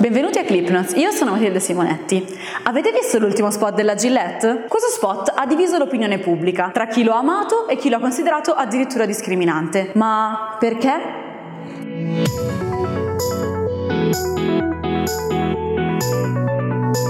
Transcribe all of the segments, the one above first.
Benvenuti a Clipnotes, io sono Matilde Simonetti. Avete visto l'ultimo spot della Gillette? Questo spot ha diviso l'opinione pubblica tra chi lo ha amato e chi lo ha considerato addirittura discriminante. Ma perché? Lo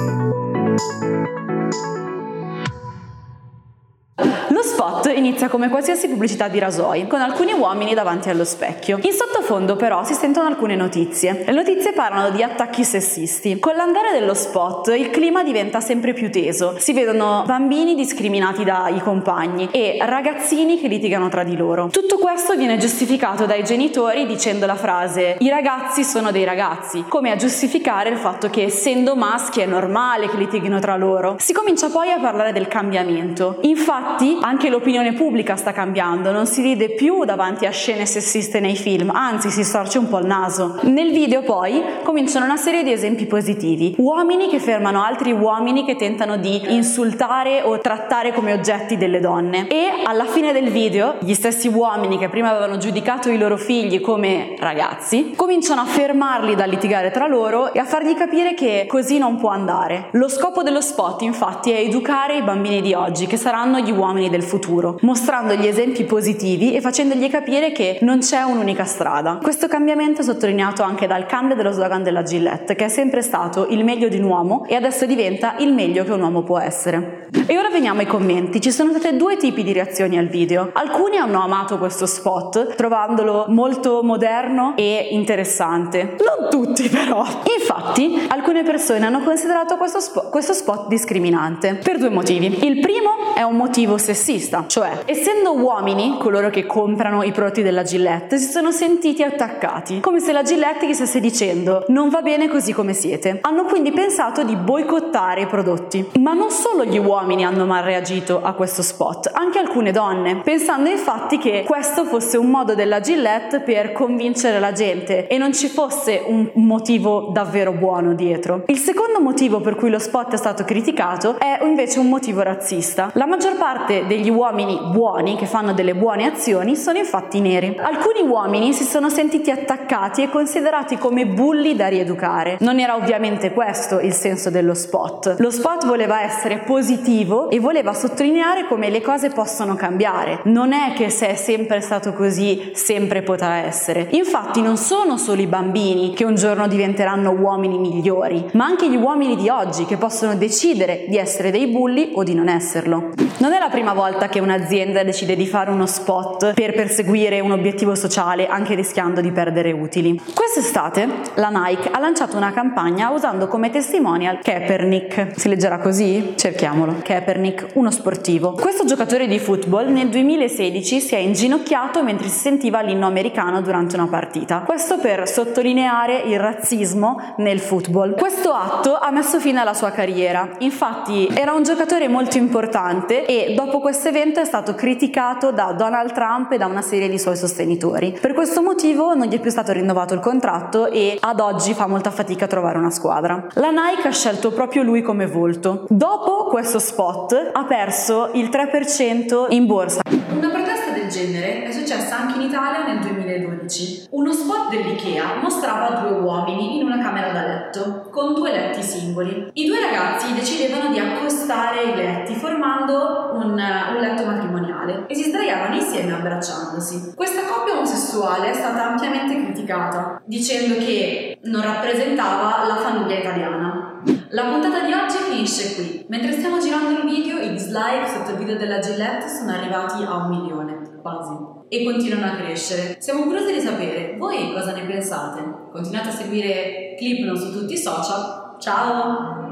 spot inizia come qualsiasi pubblicità di rasoi, con alcuni uomini davanti allo specchio. In sottofondo però si sentono alcune notizie. Le notizie parlano di attacchi sessisti. Con l'andare dello spot il clima diventa sempre più teso. Si vedono bambini discriminati dai compagni e ragazzini che litigano tra di loro. Tutto questo viene giustificato dai genitori dicendo la frase i ragazzi sono dei ragazzi, come a giustificare il fatto che essendo maschi è normale che litighino tra loro. Si comincia poi a parlare del cambiamento. Infatti anche l'opinione pubblica sta cambiando, non si ride più davanti a scene sessiste nei film, anzi si storce un po' il naso. Nel video poi cominciano una serie di esempi positivi, uomini che fermano altri uomini che tentano di insultare o trattare come oggetti delle donne e alla fine del video gli stessi uomini che prima avevano giudicato i loro figli come ragazzi cominciano a fermarli da litigare tra loro e a fargli capire che così non può andare. Lo scopo dello spot infatti è educare i bambini di oggi che saranno gli uomini del futuro, mostrando gli esempi positivi e facendogli capire che non c'è un'unica strada. Questo cambiamento è sottolineato anche dal cambio dello slogan della Gillette, che è sempre stato il meglio di un uomo e adesso diventa il meglio che un uomo può essere. E ora veniamo ai commenti. Ci sono state due tipi di reazioni al video. Alcuni hanno amato questo spot, trovandolo molto moderno e interessante. Non tutti però. Infatti, alcune persone hanno considerato questo, spo- questo spot discriminante per due motivi. Il primo è un motivo motivo sessista, cioè essendo uomini coloro che comprano i prodotti della Gillette si sono sentiti attaccati, come se la Gillette gli stesse dicendo non va bene così come siete. Hanno quindi pensato di boicottare i prodotti. Ma non solo gli uomini hanno mal reagito a questo spot, anche alcune donne, pensando infatti che questo fosse un modo della Gillette per convincere la gente e non ci fosse un motivo davvero buono dietro. Il secondo motivo per cui lo spot è stato criticato è invece un motivo razzista. La maggior parte degli uomini buoni che fanno delle buone azioni sono infatti neri. Alcuni uomini si sono sentiti attaccati e considerati come bulli da rieducare. Non era ovviamente questo il senso dello spot. Lo spot voleva essere positivo e voleva sottolineare come le cose possono cambiare. Non è che se è sempre stato così, sempre potrà essere. Infatti non sono solo i bambini che un giorno diventeranno uomini migliori, ma anche gli uomini di oggi che possono decidere di essere dei bulli o di non esserlo. Non è la prima volta che un'azienda decide di fare uno spot per perseguire un obiettivo sociale anche rischiando di perdere utili. Quest'estate la Nike ha lanciato una campagna usando come testimonial Kaepernick. Si leggerà così? Cerchiamolo. Kaepernick, uno sportivo. Questo giocatore di football nel 2016 si è inginocchiato mentre si sentiva l'inno americano durante una partita. Questo per sottolineare il razzismo nel football. Questo atto ha messo fine alla sua carriera. Infatti era un giocatore molto importante e dopo questo evento è stato criticato da Donald Trump e da una serie di suoi sostenitori. Per questo motivo non gli è più stato rinnovato il contratto e ad oggi fa molta fatica a trovare una squadra. La Nike ha scelto proprio lui come volto. Dopo questo spot ha perso il 3% in borsa. Una protesta del genere è successa anche in Italia nel 2012. Uno spot dell'IKEA mostrava due uomini in una camera da letto, con due letti singoli. I due ragazzi decidevano di accostare i letti formando un, un letto matrimoniale e si sdraiavano insieme abbracciandosi. Questa coppia omosessuale è stata ampiamente criticata, dicendo che non rappresentava la famiglia italiana. La puntata di oggi finisce qui. Mentre stiamo girando il video, i dislike sotto il video della Gillette sono arrivati a un milione, quasi, e continuano a crescere. Siamo curiosi di sapere, voi cosa ne pensate? Continuate a seguire Clipno su tutti i social. Ciao!